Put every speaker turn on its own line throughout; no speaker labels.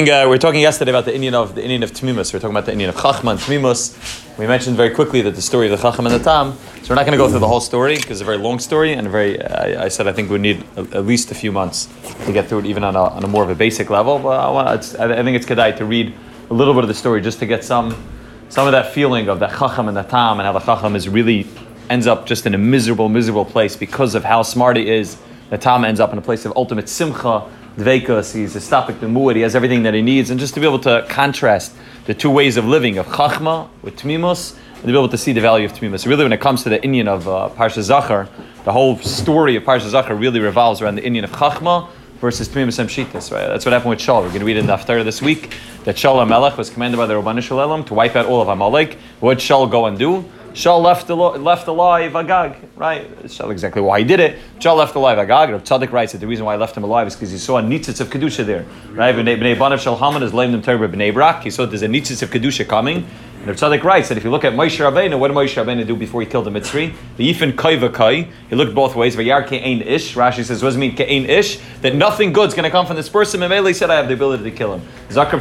Uh, we were talking yesterday about the inyan of the inyan of Tmimus. We are talking about the inyan of Chachma and Tmimus. We mentioned very quickly that the story of the Chacham and the Tam. So we're not going to go through the whole story because it's a very long story and very. I, I said I think we need a, at least a few months to get through it, even on a, on a more of a basic level. But I, want, I think it's kedai to read a little bit of the story just to get some some of that feeling of the Chacham and the Tam and how the Chacham is really ends up just in a miserable, miserable place because of how smart he is. The Tam ends up in a place of ultimate simcha dveikus, he's a stopik muad, he has everything that he needs, and just to be able to contrast the two ways of living of chachma with tmimus, and to be able to see the value of tmimus. Really, when it comes to the inyan of uh, Parsha Zachor, the whole story of Parsha Zachor really revolves around the inyan of chachma versus tmimus and shitas. Right? That's what happened with Shaul. We're going to read in the Haftarah this week that Shaul Melech was commanded by the Rabban Shalom to wipe out all of Amalek. What did Shaul go and do? Shaul left, al- left alive Agag, right? Not exactly why he did it. Shaul left alive Agag. Rav Tzadok writes that the reason why he left him alive is because he saw a nitzitz of kedusha there, right? Bnei Banav Shal Haman is lamed him terber Bnei Brak. He saw there's a nitzitz of kedusha coming. And Rav Tzadok writes that if you look at Moshe Rabbeinu, what did Moshe Rabbeinu do before he killed the Mitzri? The Yifin Kai V'Kai. He looked both ways. V'yar Ke'ein Ish. Rashi says, what does it mean Ke'ein Ish? That nothing good's going to come from this person. And Mele said, I have the ability to kill him. Zakar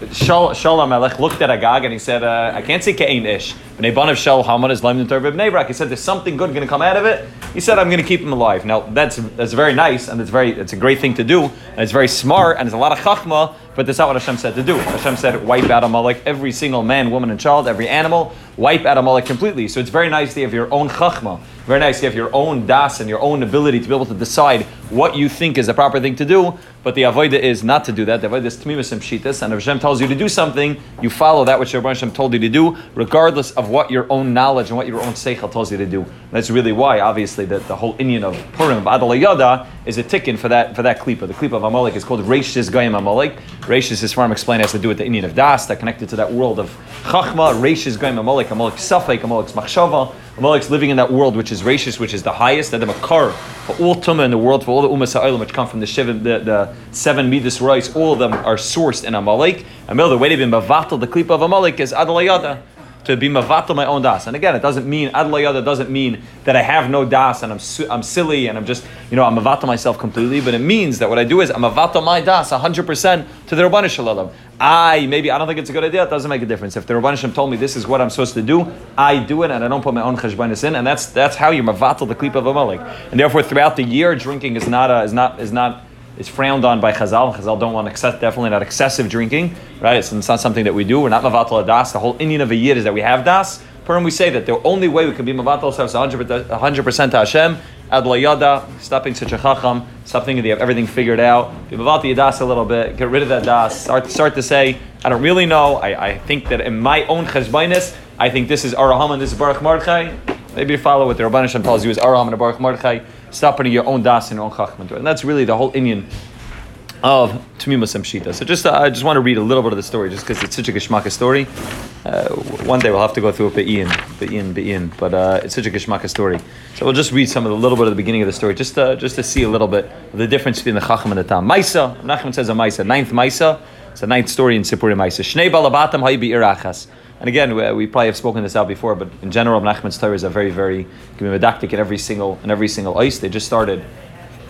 Tzadok, Shalom Melech looked at Agag and he said, uh, I can't say Ke'ein Ish. Bnei Banav Shel Haman is Laim Bnei Brak. He said, there's something good going to come out of it. He said, I'm going to keep him alive. Now, that's, that's very nice and it's, very, it's a great thing to do. And it's very smart and there's a lot of chachma, but that's not what Hashem said to do. Hashem said, wipe out Amalek, every single man, woman, and child, every animal, wipe out Amalek completely. So it's very nice to have your own chachma. Very nice to have your own das and your own ability to be able to decide what you think is the proper thing to do. But the avoida is not to do that. The avoida is tmimus and pshitas. And if Hashem tells you to do something, you follow that which Hashem told you to do, regardless of what your own knowledge and what your own seichel tells you to do. And that's really why, obviously, that the whole inyan of Purim of Adalayada is a ticket for that for that klipa. The klipa of Amalek is called Reishis Goyim Amalek. Reishis, his farm explained, has to do with the inyan of Das, that connected to that world of Chachma, Reishis Goyim Amalek, Amalek Safek, Amalek's Machshava. Amalek's living in that world which is Reishis, which is the highest, that the Makar, for all Tumah in the world, for all the Umas Ha'olam which come from the, Shiva, the, the seven Midas rice, all of them are sourced in Amalek. And the way they've been Mavatal, the Klipa of Amalek, is Adalayada to be mavatal my own das. And again, it doesn't mean adlayada doesn't mean that I have no das and I'm I'm silly and I'm just you know I'm mavatal myself completely. But it means that what I do is I'm mavatal my das 100 percent to the Rabbanu Shalom. I maybe I don't think it's a good idea. It doesn't make a difference. If the Rabbanu Shalom told me this is what I'm supposed to do, I do it and I don't put my own cheshbonis in. And that's that's how you're mavatal the klip of Amalek. And therefore, throughout the year, drinking is not a, is not is not is frowned on by Chazal. Chazal don't want excess, definitely not excessive drinking, right? It's, it's, not something that we do. We're not mavatal das. The whole inyan of a year is that we have das. Purim, we say that the only way we can be mavatal ourselves 100 percent to Hashem. Adlayada, stopping such a chacham, something that you have everything figured out. Be mavatal yadas a little bit. Get rid of that das. Start, start to say, I don't really know. I, I think that in my own cheshbainis, I think this is Araham this is Baruch Mordechai. Maybe you follow what the Rabban Hashem tells you is Araham and Baruch Mordechai stop putting your own das and your own chachman And that's really the whole inyan of Tmimus and Shita. So just uh, I just want to read a little bit of the story, just because it's such a geshmaka story. Uh, one day we'll have to go through it be'in, be'in, be'in, but uh, it's such a geshmaka story. So we'll just read some of the little bit of the beginning of the story, just to, just to see a little bit of the difference between the chacham and the tam. Maisa, Nachman says a Maisa, ninth Maisa. It's a ninth story in Sipuri Maisa. Shnei balabatam ha'ibi irachas. And again, we, we, probably have spoken this out before, but in general, Nachman's Torah is a very, very medactic in every single in every single ice. They just started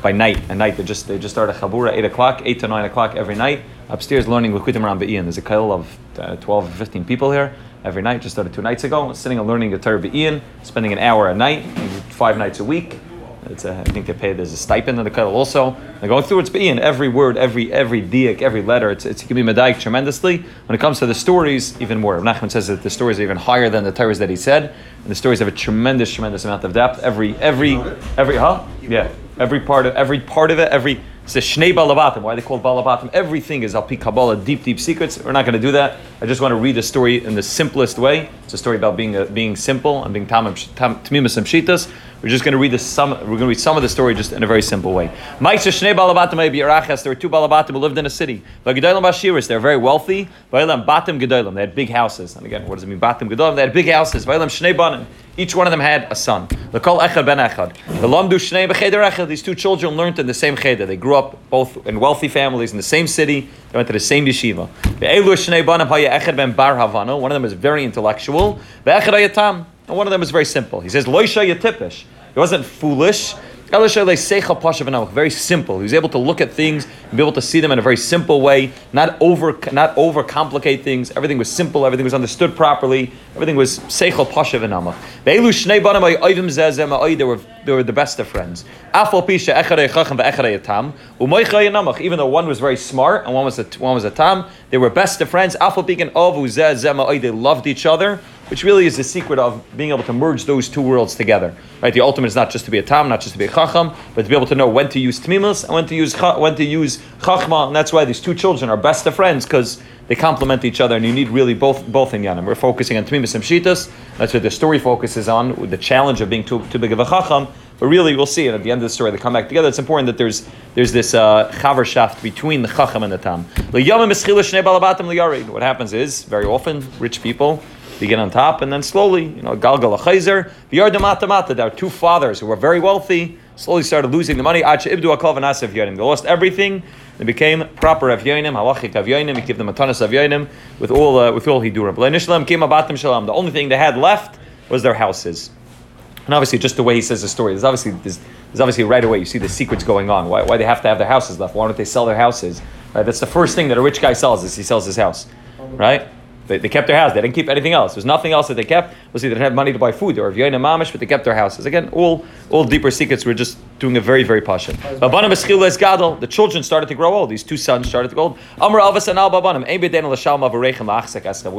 by night. At night, they just they just start a chabura eight o'clock, eight to nine o'clock every night. Upstairs, learning Likutim Be'in. There's a kail of uh, 12 or 15 people here every night. Just started two nights ago. Sitting and learning the Torah Be'in, spending an hour a night, five nights a week. It's a, I think they pay. There's a stipend in the kettle also. They're going through its being every word, every every diak, every letter. It's, it's it can be medaik tremendously. When it comes to the stories, even more. Nachman says that the stories are even higher than the Torahs that he said, and the stories have a tremendous, tremendous amount of depth. Every every every huh? Yeah, every part of every part of it, every it's a Shnei Balabatim. Why they call Balabatim? Everything is Alpi Kabbalah, deep, deep secrets. We're not going to do that. I just want to read the story in the simplest way. It's a story about being, uh, being simple and being Tamimus and Pshitas. We're just going to read the some. We're going to read some of the story just in a very simple way. There were two Balabatim who lived in a city. They're very wealthy. They had big houses. And again, what does it mean? Batim. They had big houses. Each one of them had a son. The. These two children learned in the same cheder. They grew up both in wealthy families in the same city. They went to the same yeshiva. One of them is very intellectual. And one of them is very simple. He says loisha yatipish. He wasn't foolish. Very simple. He was able to look at things and be able to see them in a very simple way, not over not overcomplicate things. Everything was simple, everything was understood properly, everything was seichel pasha v'namach. They were they were the best of friends. Even though one was very smart and one was a, one was a tam, they were best of friends. They loved each other which really is the secret of being able to merge those two worlds together. Right? The ultimate is not just to be a tam, not just to be a chacham, but to be able to know when to use tmimus and when to use when to use chachma. And that's why these two children are best of friends because they complement each other, and you need really both both in yanim. We're focusing on tmimus and shitas. That's what the story focuses on, with the challenge of being too, too big of a chacham. But really, we'll see. And at the end of the story, they come back together. It's important that there's there's this uh, chavershaft between the chacham and the tam. What happens is very often rich people begin on top, and then slowly, you know, Galgal Achayzer, Mata. There are two fathers who were very wealthy, slowly started losing the money. Ache ibdu Akolvanasev V'yanim. They lost everything. They became proper Avyonim, Halachik Avyonim. He gave them a ton of Avyonim with all uh, with all Hidurim. came Abatim Shalom. The only thing they had left was their houses. And obviously, just the way he says the story, there's obviously there's, there's obviously right away you see the secrets going on. Why, why they have to have their houses left? Why don't they sell their houses? Right? That's the first thing that a rich guy sells is he sells his house, right? They, they, kept their house. They didn't keep anything else. There's nothing else that they kept. We see they didn't have money to buy food or Vyoina Mamish, but they kept their houses. Again, all all deeper secrets. We're just doing a very very passion. The children started to grow old. These two sons started to grow old.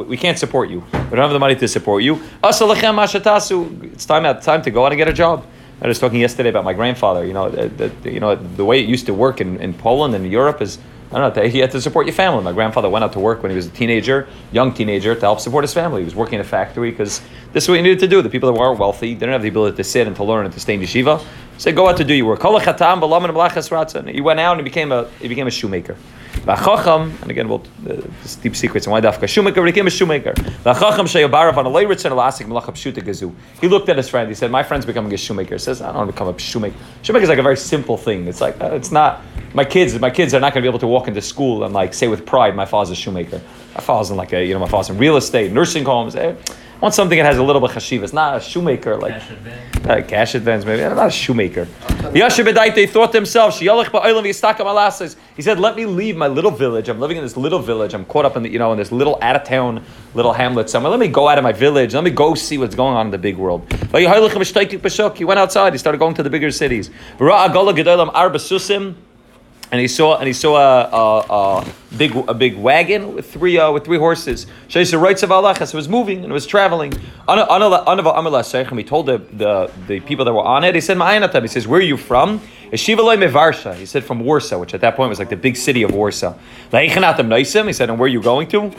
We can't support you. We don't have the money to support you. It's time out, time to go out and get a job. I was talking yesterday about my grandfather. You know, the, the, you know the way it used to work in, in Poland and Europe is I don't know. He had to support your family. My grandfather went out to work when he was a teenager, young teenager, to help support his family. He was working in a factory because this is what you needed to do. The people that were wealthy they didn't have the ability to sit and to learn and to stay in yeshiva. Said, go out to do your work. He went out and he became a he became a shoemaker. And again, well, uh, deep secrets and why dafka shoemaker became a shoemaker. He looked at his friend. He said, "My friend's becoming a shoemaker." He says, "I don't want to become a shoemaker." Shoemaker is like a very simple thing. It's like uh, it's not. My kids, my kids are not going to be able to walk into school and like say with pride, "My father's a shoemaker." My father's in like a you know, my father's in real estate, nursing homes. Eh? I want something that has a little bit of chashiva. It's not a shoemaker like cash advance, uh, cash advance maybe. I'm not a shoemaker. They thought to themselves, he said, "Let me leave my little village. I'm living in this little village. I'm caught up in the, you know in this little out of town little hamlet somewhere. Let me go out of my village. Let me go see what's going on in the big world." He went outside. He started going to the bigger cities and he saw and he saw a, a, a big a big wagon with three uh, with three horses. Shaisa writes of Allah, it was moving and it was traveling. He told the, the, the people that were on it. He said, He says, "Where are you from?" He said, "From Warsaw," which at that point was like the big city of Warsaw. He said, "And where are you going to?"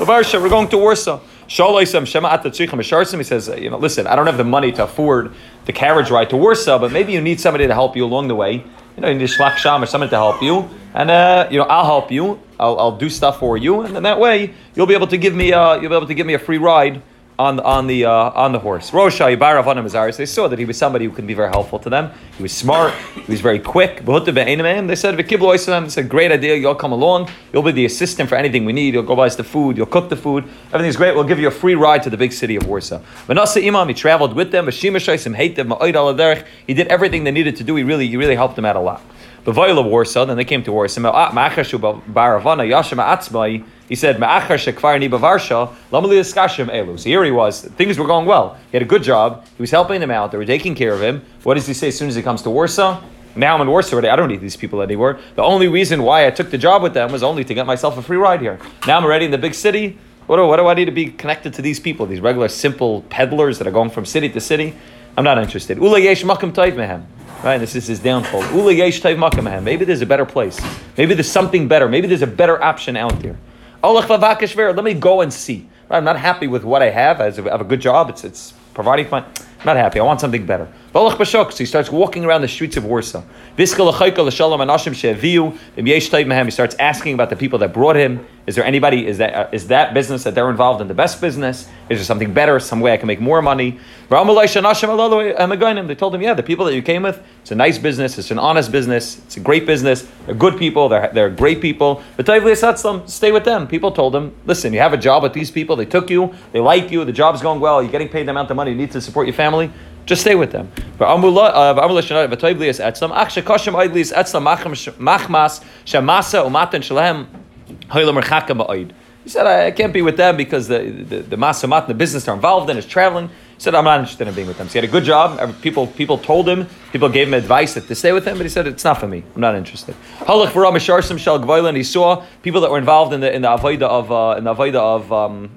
Varsha. We're going to Warsaw. He says, you know, listen, I don't have the money to afford the carriage ride to Warsaw, but maybe you need somebody to help you along the way you know, you need shlach sham or someone to help you, and uh, you know, I'll help you. I'll, I'll do stuff for you, and then that way you'll be able to give me uh, you'll be able to give me a free ride on on the uh, on the horse. Rosha Yibara Vanim They saw that he was somebody who could be very helpful to them. He was smart. He was very quick. They said, They said, great idea. You'll come along. You'll be the assistant for anything we need. You'll go buy us the food. You'll cook the food. Everything's great. We'll give you a free ride to the big city of Warsaw. Manasa Imam, he traveled with them. He did everything they needed to do. He really he really helped them out a lot. The Warsaw, then they came to Warsaw. He said, Ma'achar shekvar ni bavarsha, lamaliyaskashim elu. So here he was. Things were going well. He had a good job. He was helping them out. They were taking care of him. What does he say as soon as he comes to Warsaw? Now I'm in Warsaw. I don't need these people anymore. The only reason why I took the job with them was only to get myself a free ride here. Now I'm already in the big city. What do, what do I need to be connected to these people? These regular, simple peddlers that are going from city to city? I'm not interested. Right, this is his downfall. Maybe there's a better place. Maybe there's something better. Maybe there's a better option out there. Let me go and see. I'm not happy with what I have. I have a good job. It's, it's providing fine. Not happy. I want something better. So he starts walking around the streets of Warsaw. He starts asking about the people that brought him. Is there anybody? Is that uh, is that business that they're involved in the best business? Is there something better? Some way I can make more money? They told him, yeah, the people that you came with, it's a nice business. It's an honest business. It's a great business. They're good people. They're, they're great people. But stay with them. People told him, listen, you have a job with these people. They took you. They like you. The job's going well. You're getting paid the amount of money you need to support your family Just stay with them. Uh, ma'oid. He said, I can't be with them because the, the, the and the business they're involved in is traveling. He said, I'm not interested in being with them. So he had a good job. People, people told him, people gave him advice that to stay with him, but he said, it's not for me. I'm not interested. He saw people that were involved in the, in the avoida of, uh, in the avoida of um,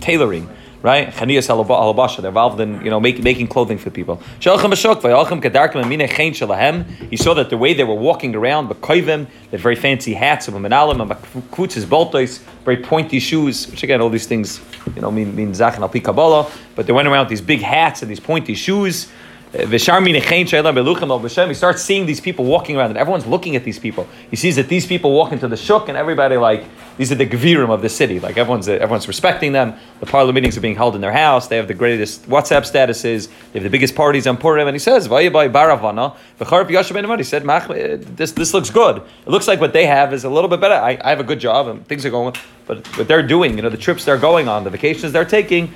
tailoring. Right, Chaniyas halabasha. They're involved in you know make, making clothing for people. Shalchem b'shok v'yalchem kadarkim amine chen shalahem. He saw that the way they were walking around, but koivim, they had very fancy hats of a menalim and kutzes boltois, very pointy shoes. Which again, all these things you know mean mean zachin al pi. But they went around with these big hats and these pointy shoes. He starts seeing these people walking around, and everyone's looking at these people. He sees that these people walk into the shuk, and everybody like these are the gvirim of the city. Like everyone's everyone's respecting them. The parlor meetings are being held in their house. They have the greatest WhatsApp statuses. They have the biggest parties on Purim. And he says, "Vayabai baravana He said, "Mach, eh, "This this looks good. It looks like what they have is a little bit better. I, I have a good job and things are going, but what they're doing, you know, the trips they're going on, the vacations they're taking."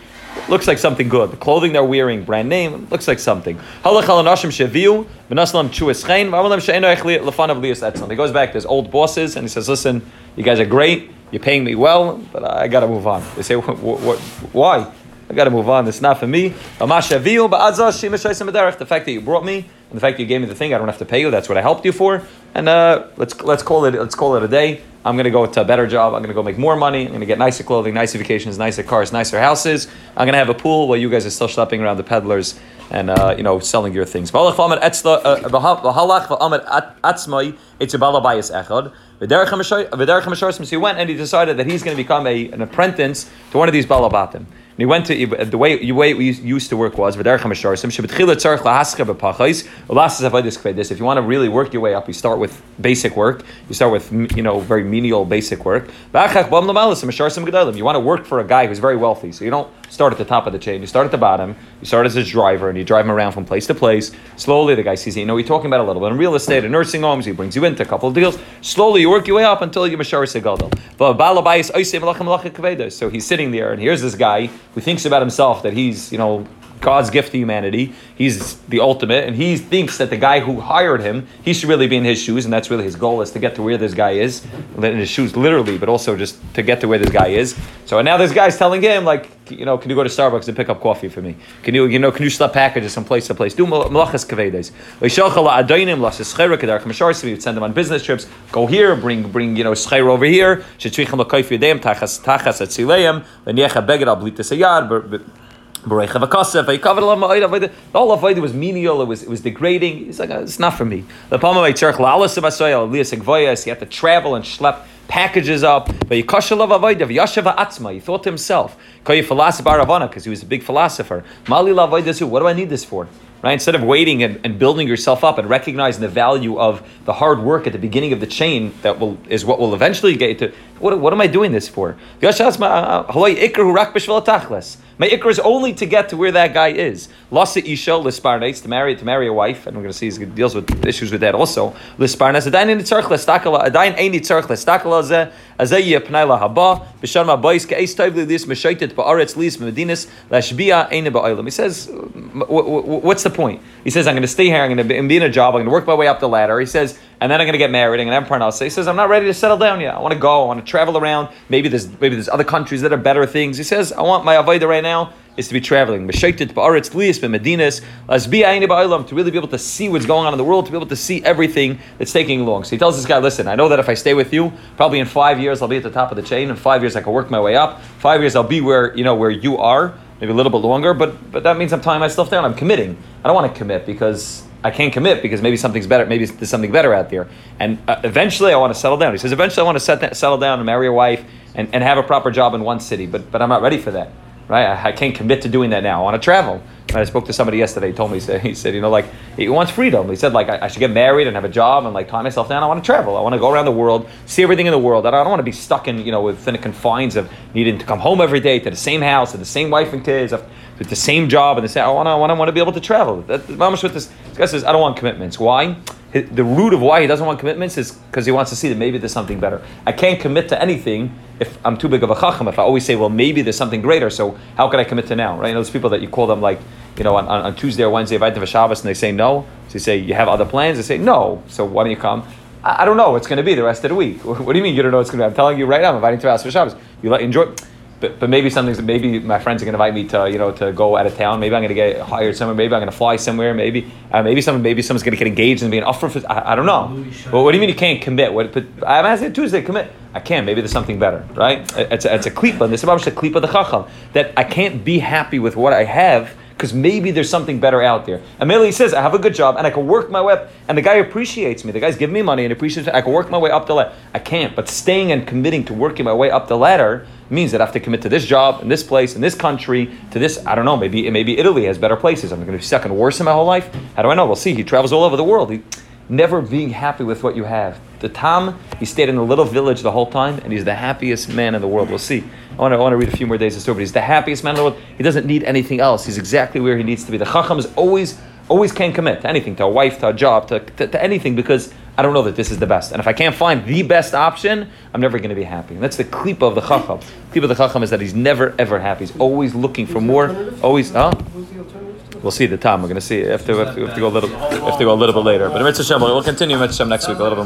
Looks like something good. The clothing they're wearing, brand name, looks like something. He goes back to his old bosses and he says, "Listen, you guys are great. You're paying me well, but I got to move on." They say, what, what, "Why?" I got to move on. It's not for me. The fact that you brought me and the fact that you gave me the thing, I don't have to pay you. That's what I helped you for. And uh, let's let's call it let's call it a day. I'm going to go to a better job. I'm going to go make more money. I'm going to get nicer clothing, nicer vacations, nicer cars, nicer houses. I'm going to have a pool while you guys are still shopping around the peddlers and uh, you know selling your things. So he went and he decided that he's going to become a, an apprentice to one of these balabatim. And he went to the way the way we used to work was. If you want to really work your way up, you start with basic work. You start with you know very menial basic work. You want to work for a guy who's very wealthy, so you don't start at the top of the chain. You start at the bottom. You start as a driver, and you drive him around from place to place. Slowly, the guy sees you know we're talking about a little bit in real estate and nursing homes. He brings you into a couple of deals. Slowly, you work your way up until you're mashar segadol. So he's sitting there, and here's this guy who thinks about himself that he's you know God's gift to humanity. He's the ultimate, and he thinks that the guy who hired him, he should really be in his shoes, and that's really his goal is to get to where this guy is, in his shoes literally, but also just to get to where this guy is. So now this guy's telling him, like, you know, can you go to Starbucks and pick up coffee for me? Can you, you know, can you slap packages from place to place? Do malachas kavedes. We would send them on business trips. Go here, bring, bring, you know, schayr over here. Tachas tachas at sileim. Beged al blit The whole avodah was menial. It was it was degrading. He's like, uh, it's not for me. He had to travel and schlep packages up. But he thought to himself, because he was a big philosopher. What do I need this for? Right? Instead of waiting and, and building yourself up and recognizing the value of the hard work at the beginning of the chain that will is what will eventually get you to what, what am I doing this for? My ikr is only to get to where that guy is. Lasa isha lisparnates to marry to marry a wife, and we're going to see he deals with issues with that also. Lisparnas adain any tzarch lestakala adain any tzarch lestakala ze azay pnaila haba b'shan ma bois ke eis lis meshaitet ba'aretz lis medinas lashbia eine ba'olam. He says, what's the point? He says, I'm going to stay here. I'm going to be in a job. I'm going to work my way up the ladder. He says, and then I'm going to get married. And have parnasa. He says, I'm not ready to settle down yet. I want to go. I want to travel around. Maybe there's maybe there's other countries that are better things. He says, I want my avodah right now is to be traveling. Ba'olam to really be able to see what's going on in the world, to be able to see everything that's taking along. So he tells this guy, listen, I know that if I stay with you, probably in five years I'll be at the top of the chain. In five years I can work my way up. Five years I'll be where you know where you are. Maybe a little bit longer, but but that means I'm tying myself down. I'm committing. I don't want to commit because I can't commit because maybe something's better. Maybe there's something better out there. And uh, eventually, I want to settle down. He says, eventually, I want to set, settle down and marry a wife and, and have a proper job in one city. But but I'm not ready for that, right? I, I can't commit to doing that now. I want to travel. And I spoke to somebody yesterday. He told me he said, he said you know like he wants freedom. He said like I, I, should get married and have a job and like tie myself down. I want to travel. I want to go around the world, see everything in the world. I don't, I don't want to be stuck in you know within the confines of needing to come home every day to the same house and the same wife and kids. With the same job and the same, I want to, I want want to be able to travel. That, with this, this guy says, I don't want commitments. Why? The root of why he doesn't want commitments is because he wants to see that maybe there's something better. I can't commit to anything if I'm too big of a chacham, if I always say, well, maybe there's something greater, so how could I commit to now, right? You know, those people that you call them like, you know, on, on, on Tuesday or Wednesday, invite them for Shabbos, and they say no. So you say, you have other plans? They say, no. So why don't you come? I, I don't know what's going to be the rest of the week. What do you mean you don't know what's going to be? I'm telling you right now, I'm inviting to house for Shabbos. You let enjoy. But, but maybe something's maybe my friends are going to invite me to you know to go out of town. Maybe I'm going to get hired somewhere. Maybe I'm going to fly somewhere. Maybe uh, maybe someone maybe someone's going to get engaged and be an offer. For, I, I don't know. But what do you mean you can't commit? What? But I'm asking Tuesday commit. I can. Maybe there's something better, right? It's a, it's a klipa. This is about the klipa the chacham that I can't be happy with what I have because maybe there's something better out there. Amelie says, I have a good job and I can work my way up, and the guy appreciates me. The guy's giving me money and appreciates me. I can work my way up the ladder. I can't, but staying and committing to working my way up the ladder means that I have to commit to this job, in this place, in this country, to this, I don't know, maybe maybe Italy has better places. I'm going to be stuck in Warsaw my whole life. How do I know? We'll see. He travels all over the world. He, never being happy with what you have. The Tam, he stayed in a little village the whole time, and he's the happiest man in the world. We'll see. I want to, I want to read a few more days of story, but he's the happiest man in the world. He doesn't need anything else. He's exactly where he needs to be. The Chacham is always, always can commit to anything, to a wife, to a job, to, to, to anything, because I don't know that this is the best. And if I can't find the best option, I'm never going to be happy. And that's the klipa of the Chacham. The of the Chacham is that he's never, ever happy. He's always looking for more, always, huh? We'll see the time. We're going to see. If to, have to go a little, have to go a little bit later. But Mitzvah Shem, we'll continue Mitzvah Shem next week a little bit more.